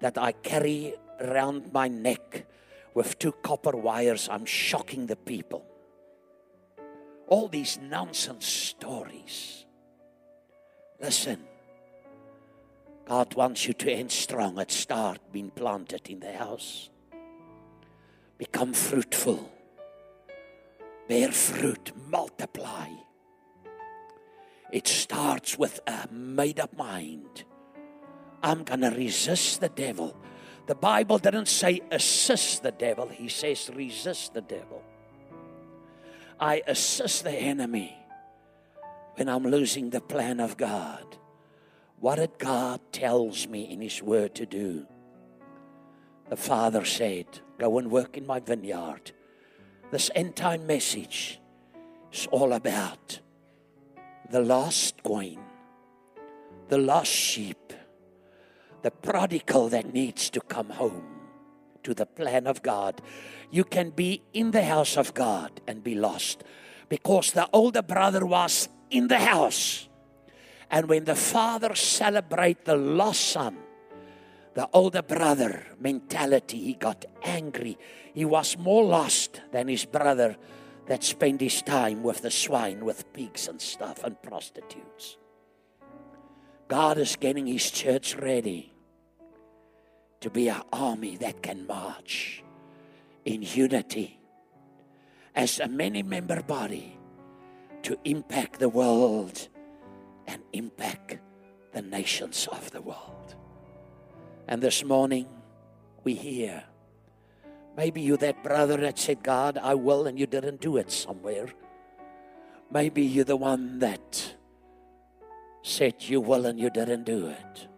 that I carry around my neck with two copper wires. I'm shocking the people. All these nonsense stories. Listen, God wants you to end strong at start being planted in the house. Become fruitful. Bear fruit. Multiply. It starts with a made up mind. I'm going to resist the devil. The Bible didn't say assist the devil, he says resist the devil. I assist the enemy when I'm losing the plan of God. What did God tells me in his word to do? The Father said, Go and work in my vineyard. This end time message is all about the lost coin, the lost sheep, the prodigal that needs to come home to the plan of God. You can be in the house of God and be lost because the older brother was in the house. And when the father celebrated the lost son, the older brother mentality, he got angry. He was more lost than his brother that spent his time with the swine, with pigs and stuff, and prostitutes. God is getting his church ready to be an army that can march in unity as a many member body to impact the world and impact the nations of the world. And this morning, we hear maybe you that brother that said, God, I will, and you didn't do it somewhere. Maybe you're the one that said you will and you didn't do it.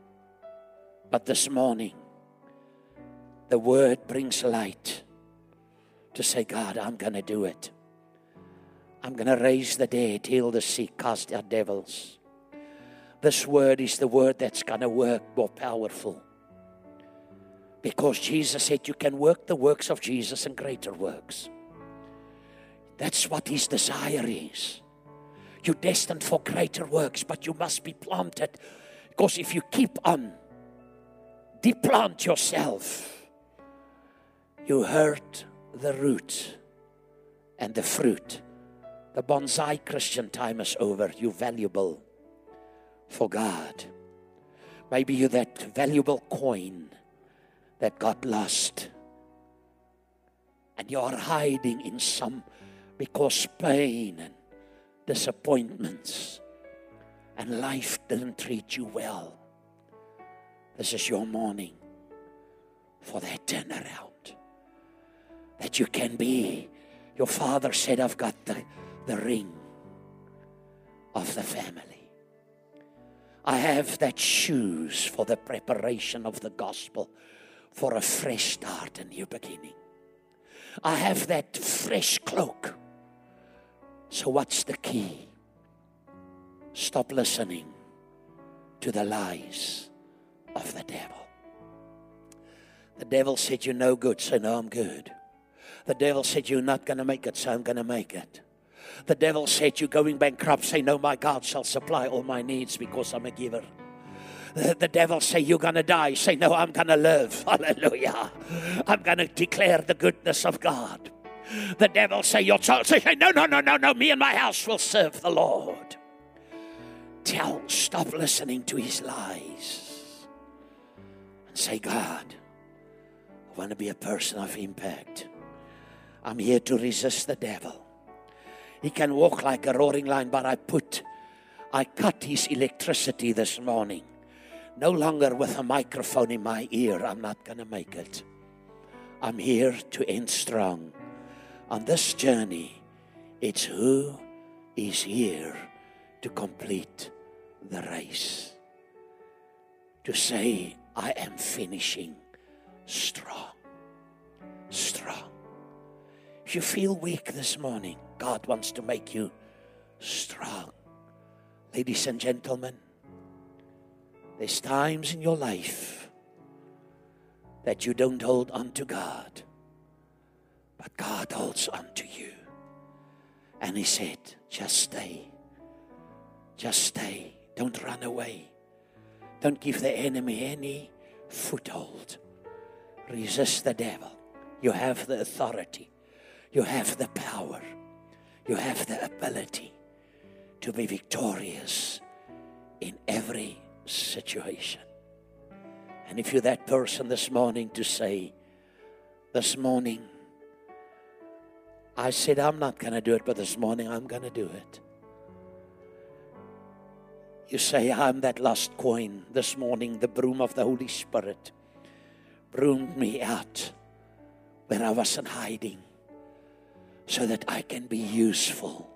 But this morning, the word brings light to say, God, I'm going to do it. I'm going to raise the dead, heal the sick, cast out devils. This word is the word that's going to work more powerful. Because Jesus said you can work the works of Jesus and greater works. That's what his desire is. You're destined for greater works, but you must be planted. Because if you keep on, deplant yourself you hurt the root and the fruit. The bonsai Christian time is over. You're valuable for God. Maybe you're that valuable coin that got lost. And you are hiding in some because pain and disappointments and life didn't treat you well. This is your morning for that turnaround that you can be. Your father said, I've got the, the ring of the family. I have that shoes for the preparation of the gospel for a fresh start, a new beginning. I have that fresh cloak. So, what's the key? Stop listening to the lies of the devil. The devil said, You're no good. Say, No, I'm good. The devil said, You're not going to make it, so I'm going to make it. The devil said, You're going bankrupt. Say, No, my God shall supply all my needs because I'm a giver. The, devil say, You're going to die. Say, No, I'm going to live. Hallelujah. I'm going to declare the goodness of God. The devil say, Your child say, No, no, no, no, no. Me and my house will serve the Lord. Tell, stop listening to his lies. And say, God, I want to be a person of impact. I'm here to resist the devil. He can walk like a roaring lion, but I put, I cut his electricity this morning. No longer with a microphone in my ear. I'm not going to make it. I'm here to end strong. On this journey, it's who is here to complete the race. To say, I am finishing strong. Strong. If you feel weak this morning, God wants to make you strong. Ladies and gentlemen, there's times in your life that you don't hold on to God, but God holds on to you. And He said, just stay. Just stay. Don't run away. Don't give the enemy any foothold. Resist the devil. You have the authority. You have the power, you have the ability to be victorious in every situation. And if you're that person this morning to say, This morning, I said, I'm not going to do it, but this morning I'm going to do it. You say, I'm that lost coin. This morning, the broom of the Holy Spirit broomed me out where I was in hiding so that I can be useful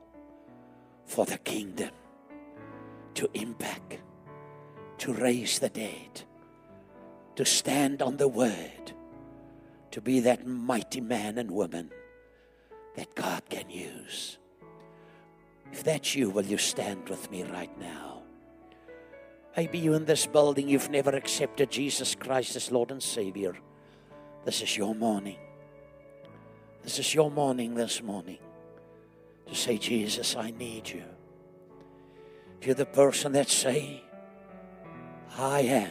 for the kingdom to impact, to raise the dead, to stand on the word, to be that mighty man and woman that God can use. If that's you, will you stand with me right now? Maybe you in this building, you've never accepted Jesus Christ as Lord and Savior. This is your morning. This is your morning this morning to say, Jesus, I need you. If you're the person that say, I am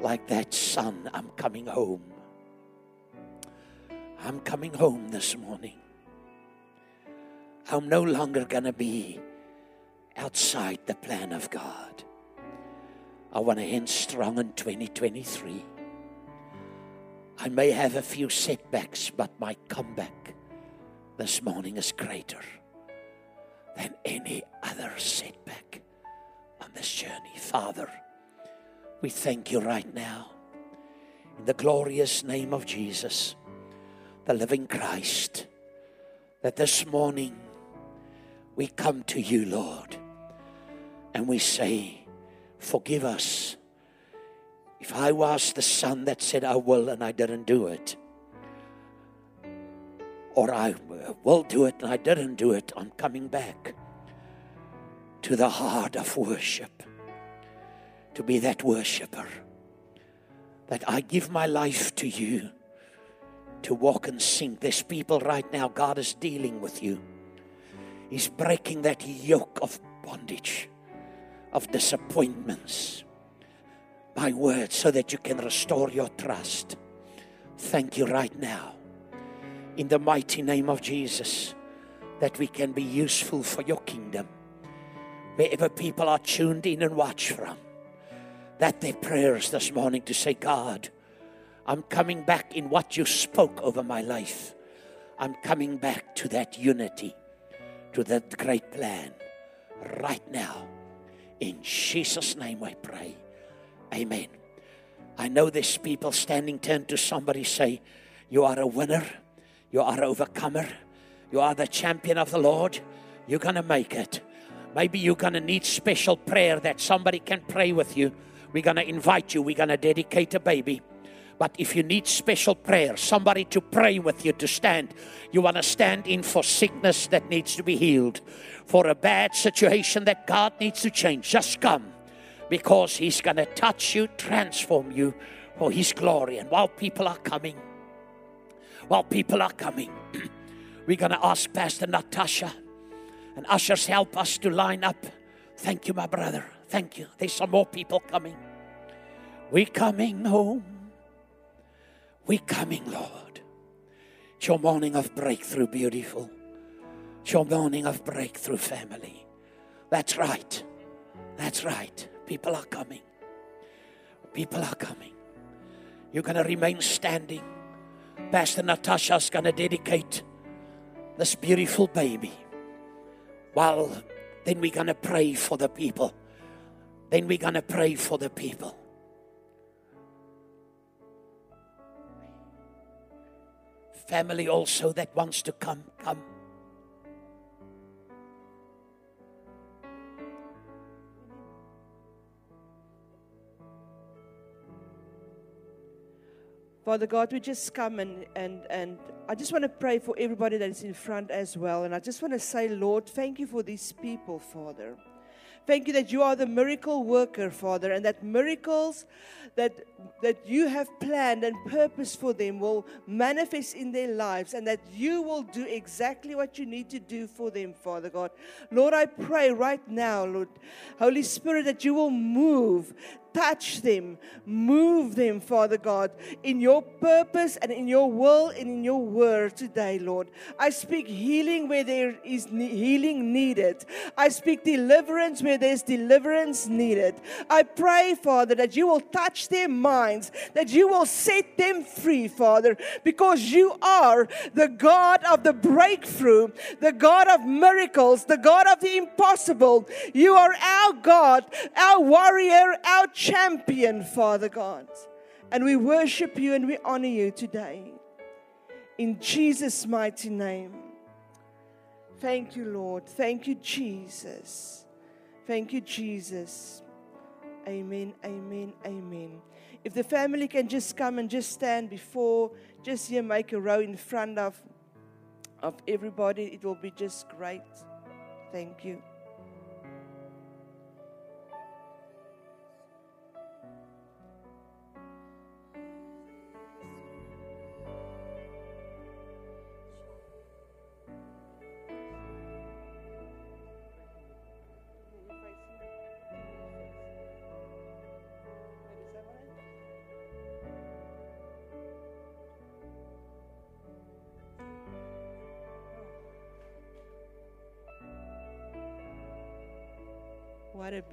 like that son, I'm coming home. I'm coming home this morning. I'm no longer going to be outside the plan of God. I want to end strong in 2023. I may have a few setbacks, but my comeback this morning is greater than any other setback this journey. Father, we thank you right now in the glorious name of Jesus, the living Christ, that this morning we come to you, Lord, and we say, Forgive us. If I was the son that said, I will, and I didn't do it, or I will do it and I didn't do it, I'm coming back to the heart of worship, to be that worshiper, that I give my life to you to walk and sing. There's people right now, God is dealing with you. He's breaking that yoke of bondage, of disappointments by words so that you can restore your trust. Thank you right now, in the mighty name of Jesus, that we can be useful for your kingdom. Wherever people are tuned in and watch from, that their prayers this morning to say, God, I'm coming back in what you spoke over my life. I'm coming back to that unity to that great plan right now. In Jesus' name I pray. Amen. I know there's people standing, turn to somebody, say, You are a winner, you are an overcomer, you are the champion of the Lord, you're going to make it. Maybe you're going to need special prayer that somebody can pray with you. We're going to invite you, we're going to dedicate a baby. But if you need special prayer, somebody to pray with you to stand, you want to stand in for sickness that needs to be healed, for a bad situation that God needs to change, just come because He's going to touch you, transform you for His glory. And while people are coming, while people are coming, we're going to ask Pastor Natasha and ushers help us to line up. Thank you, my brother. Thank you. There's some more people coming. We're coming home. We're coming, Lord. It's your morning of breakthrough, beautiful. It's your morning of breakthrough, family. That's right. That's right. People are coming. People are coming. You're going to remain standing. Pastor Natasha's going to dedicate this beautiful baby. While then we're going to pray for the people. Then we're going to pray for the people. family also that wants to come, come. Father God, we just come and, and, and I just want to pray for everybody that is in front as well. And I just want to say, Lord, thank you for these people, Father. Thank you that you are the miracle worker, Father, and that miracles that, that you have planned and purpose for them will manifest in their lives, and that you will do exactly what you need to do for them, Father God. Lord, I pray right now, Lord, Holy Spirit, that you will move touch them, move them, Father God, in your purpose and in your will and in your word today, Lord. I speak healing where there is healing needed. I speak deliverance where there's deliverance needed. I pray, Father, that you will touch their minds, that you will set them free, Father, because you are the God of the breakthrough, the God of miracles, the God of the impossible. You are our God, our warrior, our champion, Father God. And we worship you and we honor you today. In Jesus' mighty name. Thank you, Lord. Thank you, Jesus. Thank you, Jesus. Amen, amen, amen. If the family can just come and just stand before, just here make a row in front of, of everybody, it will be just great. Thank you.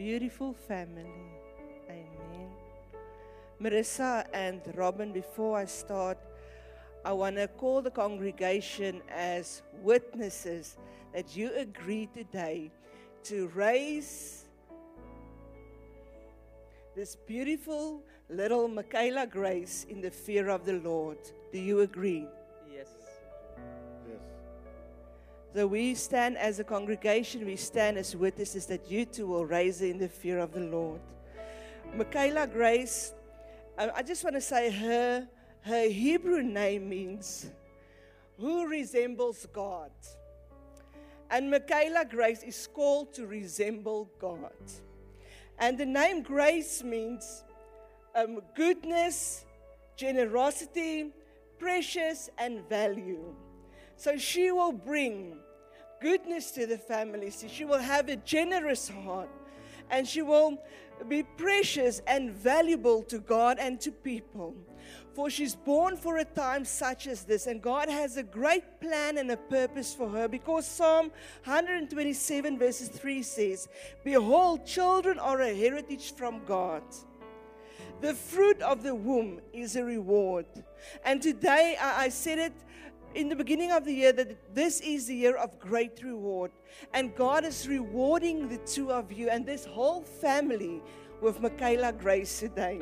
Beautiful family. Amen. Marissa and Robin, before I start, I want to call the congregation as witnesses that you agree today to raise this beautiful little Michaela Grace in the fear of the Lord. Do you agree? So we stand as a congregation, we stand as witnesses that you too will raise in the fear of the Lord. Michaela Grace, I just want to say her, her Hebrew name means who resembles God. And Michaela Grace is called to resemble God. And the name Grace means um, goodness, generosity, precious, and value. So she will bring goodness to the family. She will have a generous heart and she will be precious and valuable to God and to people. For she's born for a time such as this, and God has a great plan and a purpose for her. Because Psalm 127, verses 3 says, Behold, children are a heritage from God. The fruit of the womb is a reward. And today I, said it in the beginning of the year that this is the year of great reward. And God is rewarding the two of you and this whole family with Michaela Grace today.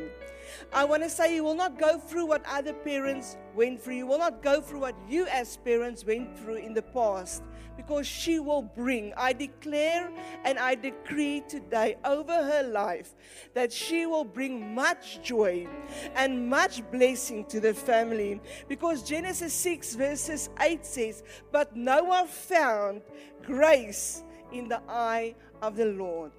I want to say you will not go through what other parents went through. You will not go through what you as parents went through in the past because she will bring, I declare and I decree today over her life that she will bring much joy and much blessing to the family. Because Genesis 6, verses 8 says, But Noah found grace in the eye of the Lord.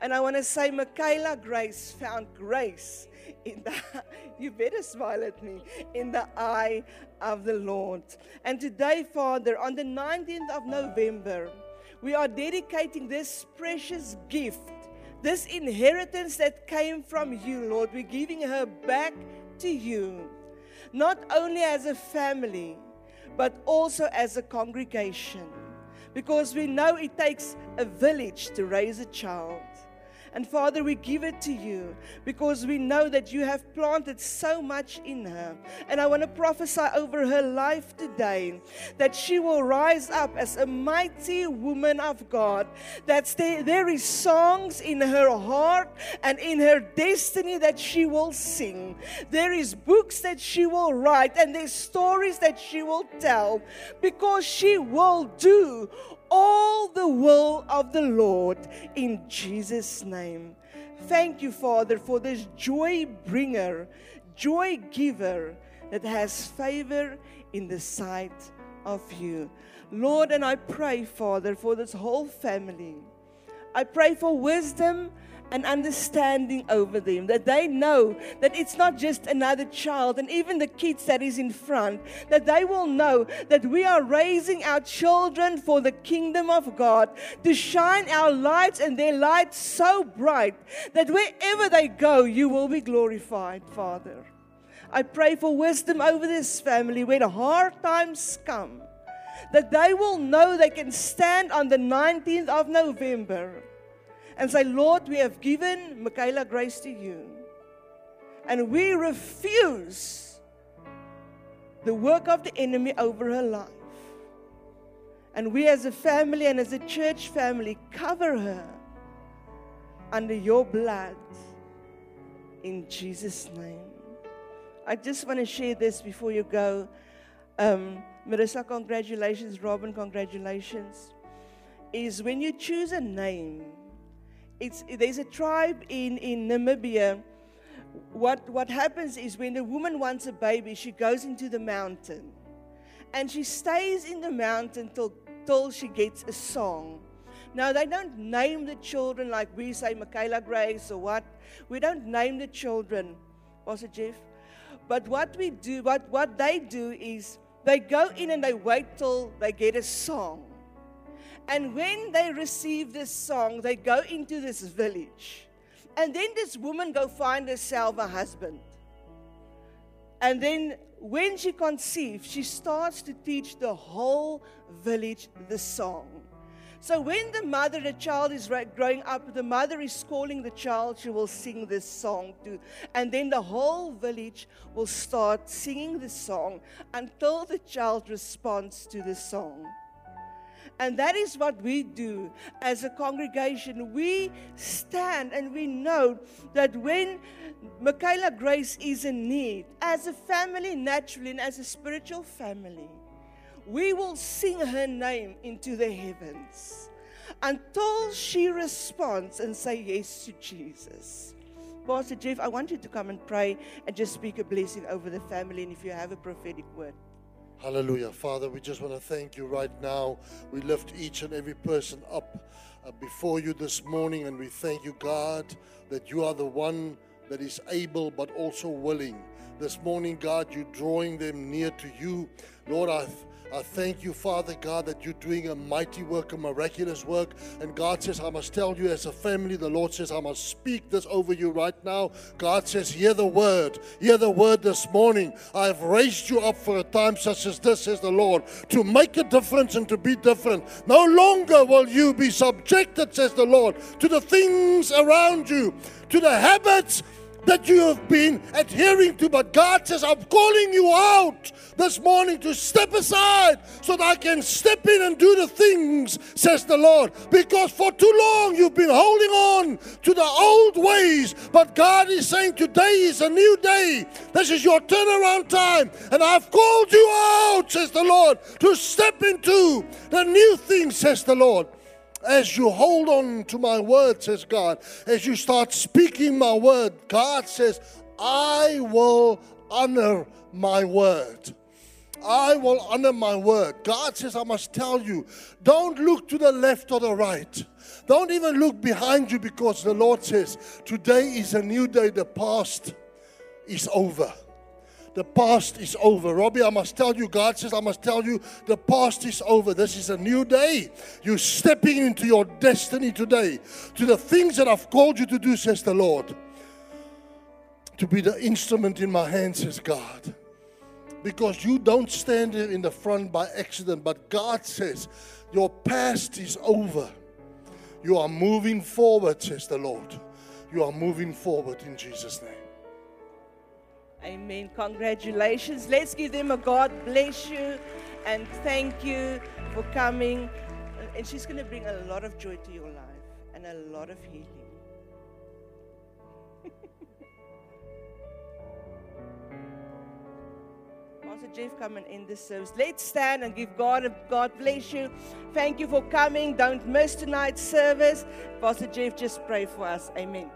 And I want to say, Michaela Grace found grace in the, you better smile at me, in the eye of the Lord. And today, Father, on the 19th of November, we are dedicating this precious gift, this inheritance that came from you, Lord. We're giving her back to you, not only as a family, but also as a congregation. Because we know it takes a village to raise a child. And Father, we give it to you because we know that you have planted so much in her. And I want to prophesy over her life today that she will rise up as a mighty woman of God. That there is songs in her heart and in her destiny that she will sing. There is books that she will write and there's stories that she will tell because she will do all the will of the Lord in Jesus' name. Thank you, Father, for this joy bringer, joy giver that has favor in the sight of you. Lord, and I pray, Father, for this whole family. I pray for wisdom and understanding over them, that they know that it's not just another child, and even the kids that is in front, that they will know that we are raising our children for the kingdom of God to shine our lights and their lights so bright that wherever they go, you will be glorified, Father. I pray for wisdom over this family when hard times come, that they will know they can stand on the 19th of November and say, Lord, we have given Michaela Grace to you. And we refuse the work of the enemy over her life. And we, as a family and as a church family, cover her under your blood in Jesus' name. I just want to share this before you go. Um, Marissa, congratulations. Robin, congratulations. Is when you choose a name, it's, there's a tribe in, in Namibia. What, what happens is when a woman wants a baby, she goes into the mountain. And she stays in the mountain till, till she gets a song. Now, they don't name the children like we say Michaela Grace or what. We don't name the children, Pastor Jeff. But what we do, what, what they do is they go in and they wait till they get a song. And when they receive this song, they go into this village. And then this woman go find herself a husband. And then when she conceives, she starts to teach the whole village the song. So when the mother, the child is growing up, the mother is calling the child, she will sing this song too. And then the whole village will start singing the song until the child responds to the song. And that is what we do as a congregation. We stand and we know that when Michaela Grace is in need, as a family, naturally, and as a spiritual family, we will sing her name into the heavens until she responds and say yes to Jesus. Pastor Jeff, I want you to come and pray and just speak a blessing over the family and if you have a prophetic word. Hallelujah. Father, we just want to thank you right now. We lift each and every person up uh, before you this morning, and we thank you, God, that you are the one that is able but also willing. This morning, God, you're drawing them near to you. Lord, I've I thank you, Father God, that you're doing a mighty work, a miraculous work. And God says, I must tell you as a family, the Lord says, I must speak this over you right now. God says, Hear the word. Hear the word this morning. I have raised you up for a time such as this, says the Lord, to make a difference and to be different. No longer will you be subjected, says the Lord, to the things around you, to the habits that you have been adhering to. But God says, I'm calling you out this morning to step aside so that I can step in and do the things, says the Lord. Because for too long you've been holding on to the old ways. But God is saying, Today is a new day. This is your turnaround time. And I've called you out, says the Lord, to step into the new things, says the Lord as you hold on to my word, says God, as you start speaking my word, God says, I will honor my word. I will honor my word. God says, I must tell you, don't look to the left or the right. Don't even look behind you because the Lord says, today is a new day. The past is over. The past is over. Robbie, I must tell you, God says, I must tell you, the past is over. This is a new day. You're stepping into your destiny today, to the things that I've called you to do, says the Lord. To be the instrument in my hands, says God. Because you don't stand in the front by accident, but God says, Your past is over. You are moving forward, says the Lord. You are moving forward in Jesus' name. Amen. Congratulations. Let's give them a God bless you and thank you for coming. And she's going to bring a lot of joy to your life and a lot of healing. Pastor Jeff, come and end this service. Let's stand and give God a God bless you. Thank you for coming. Don't miss tonight's service. Pastor Jeff, just pray for us. Amen.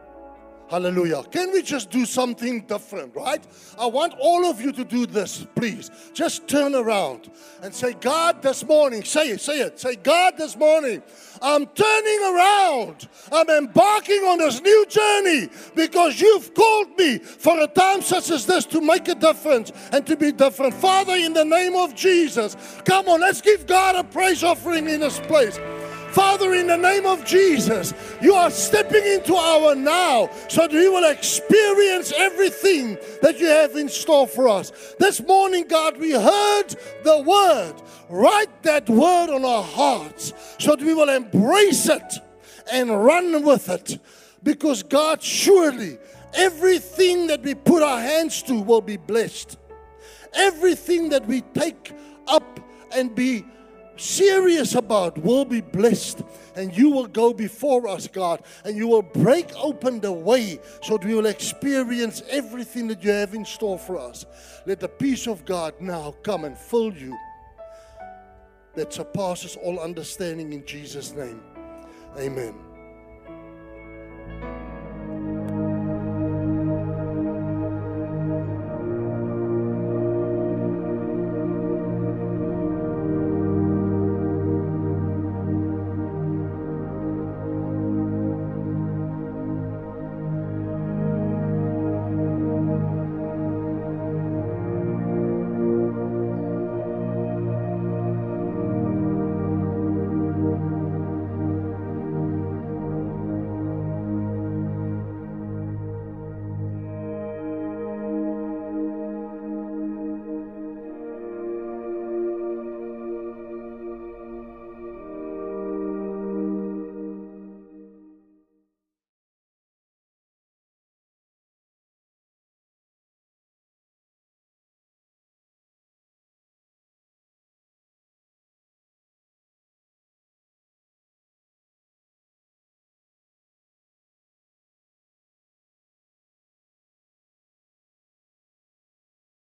Hallelujah. Can we just do something different, right? I want all of you to do this, please. Just turn around and say, God, this morning, say it, say it. Say, God, this morning, I'm turning around. I'm embarking on this new journey because you've called me for a time such as this to make a difference and to be different. Father, in the name of Jesus, come on, let's give God a praise offering in this place. Father, in the name of Jesus, you are stepping into our now so that we will experience everything that you have in store for us. This morning, God, we heard the word. Write that word on our hearts so that we will embrace it and run with it. Because, God, surely everything that we put our hands to will be blessed. Everything that we take up and be serious about will be blessed. And you will go before us, God, and you will break open the way so that we will experience everything that you have in store for us. Let the peace of God now come and fill you that surpasses all understanding in Jesus' name. Amen.